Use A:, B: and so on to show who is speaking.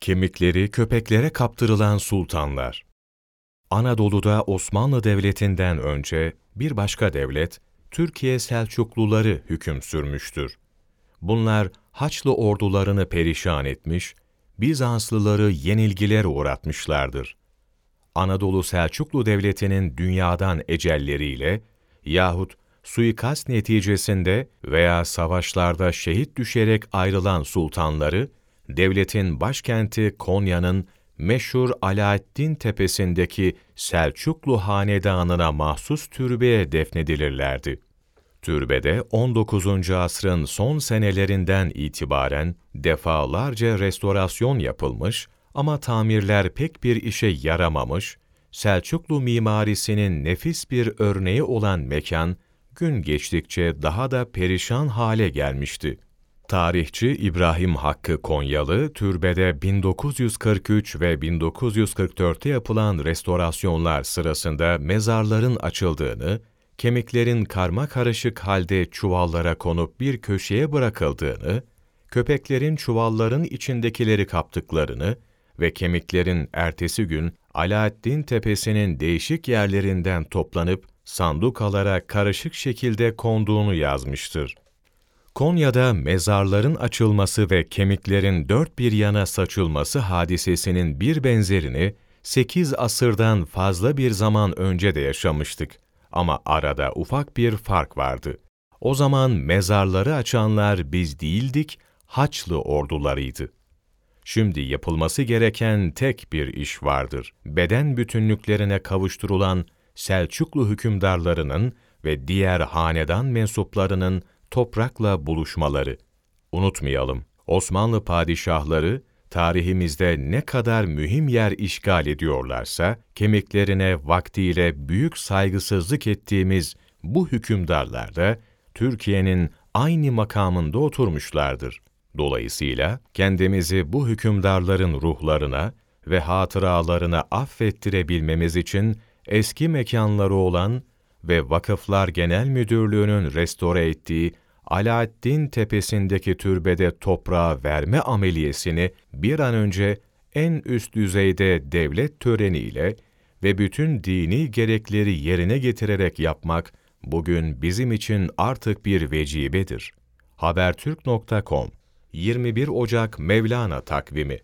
A: Kemikleri köpeklere kaptırılan sultanlar. Anadolu'da Osmanlı Devleti'nden önce bir başka devlet, Türkiye Selçukluları hüküm sürmüştür. Bunlar Haçlı ordularını perişan etmiş, Bizanslıları yenilgiler uğratmışlardır. Anadolu Selçuklu Devleti'nin dünyadan ecelleriyle yahut suikast neticesinde veya savaşlarda şehit düşerek ayrılan sultanları, devletin başkenti Konya'nın meşhur Alaaddin Tepesi'ndeki Selçuklu Hanedanı'na mahsus türbeye defnedilirlerdi. Türbede 19. asrın son senelerinden itibaren defalarca restorasyon yapılmış ama tamirler pek bir işe yaramamış, Selçuklu mimarisinin nefis bir örneği olan mekan, gün geçtikçe daha da perişan hale gelmişti. Tarihçi İbrahim Hakkı Konyalı, türbede 1943 ve 1944'te yapılan restorasyonlar sırasında mezarların açıldığını, kemiklerin karma karışık halde çuvallara konup bir köşeye bırakıldığını, köpeklerin çuvalların içindekileri kaptıklarını ve kemiklerin ertesi gün Alaaddin Tepesi'nin değişik yerlerinden toplanıp sandukalara karışık şekilde konduğunu yazmıştır. Konya'da mezarların açılması ve kemiklerin dört bir yana saçılması hadisesinin bir benzerini 8 asırdan fazla bir zaman önce de yaşamıştık. Ama arada ufak bir fark vardı. O zaman mezarları açanlar biz değildik, Haçlı ordularıydı. Şimdi yapılması gereken tek bir iş vardır. Beden bütünlüklerine kavuşturulan Selçuklu hükümdarlarının ve diğer hanedan mensuplarının toprakla buluşmaları. Unutmayalım, Osmanlı padişahları tarihimizde ne kadar mühim yer işgal ediyorlarsa, kemiklerine vaktiyle büyük saygısızlık ettiğimiz bu hükümdarlar da Türkiye'nin aynı makamında oturmuşlardır. Dolayısıyla kendimizi bu hükümdarların ruhlarına ve hatıralarına affettirebilmemiz için eski mekanları olan ve Vakıflar Genel Müdürlüğü'nün restore ettiği Alaaddin Tepesi'ndeki türbede toprağa verme ameliyesini bir an önce en üst düzeyde devlet töreniyle ve bütün dini gerekleri yerine getirerek yapmak bugün bizim için artık bir vecibedir. Habertürk.com 21 Ocak Mevlana takvimi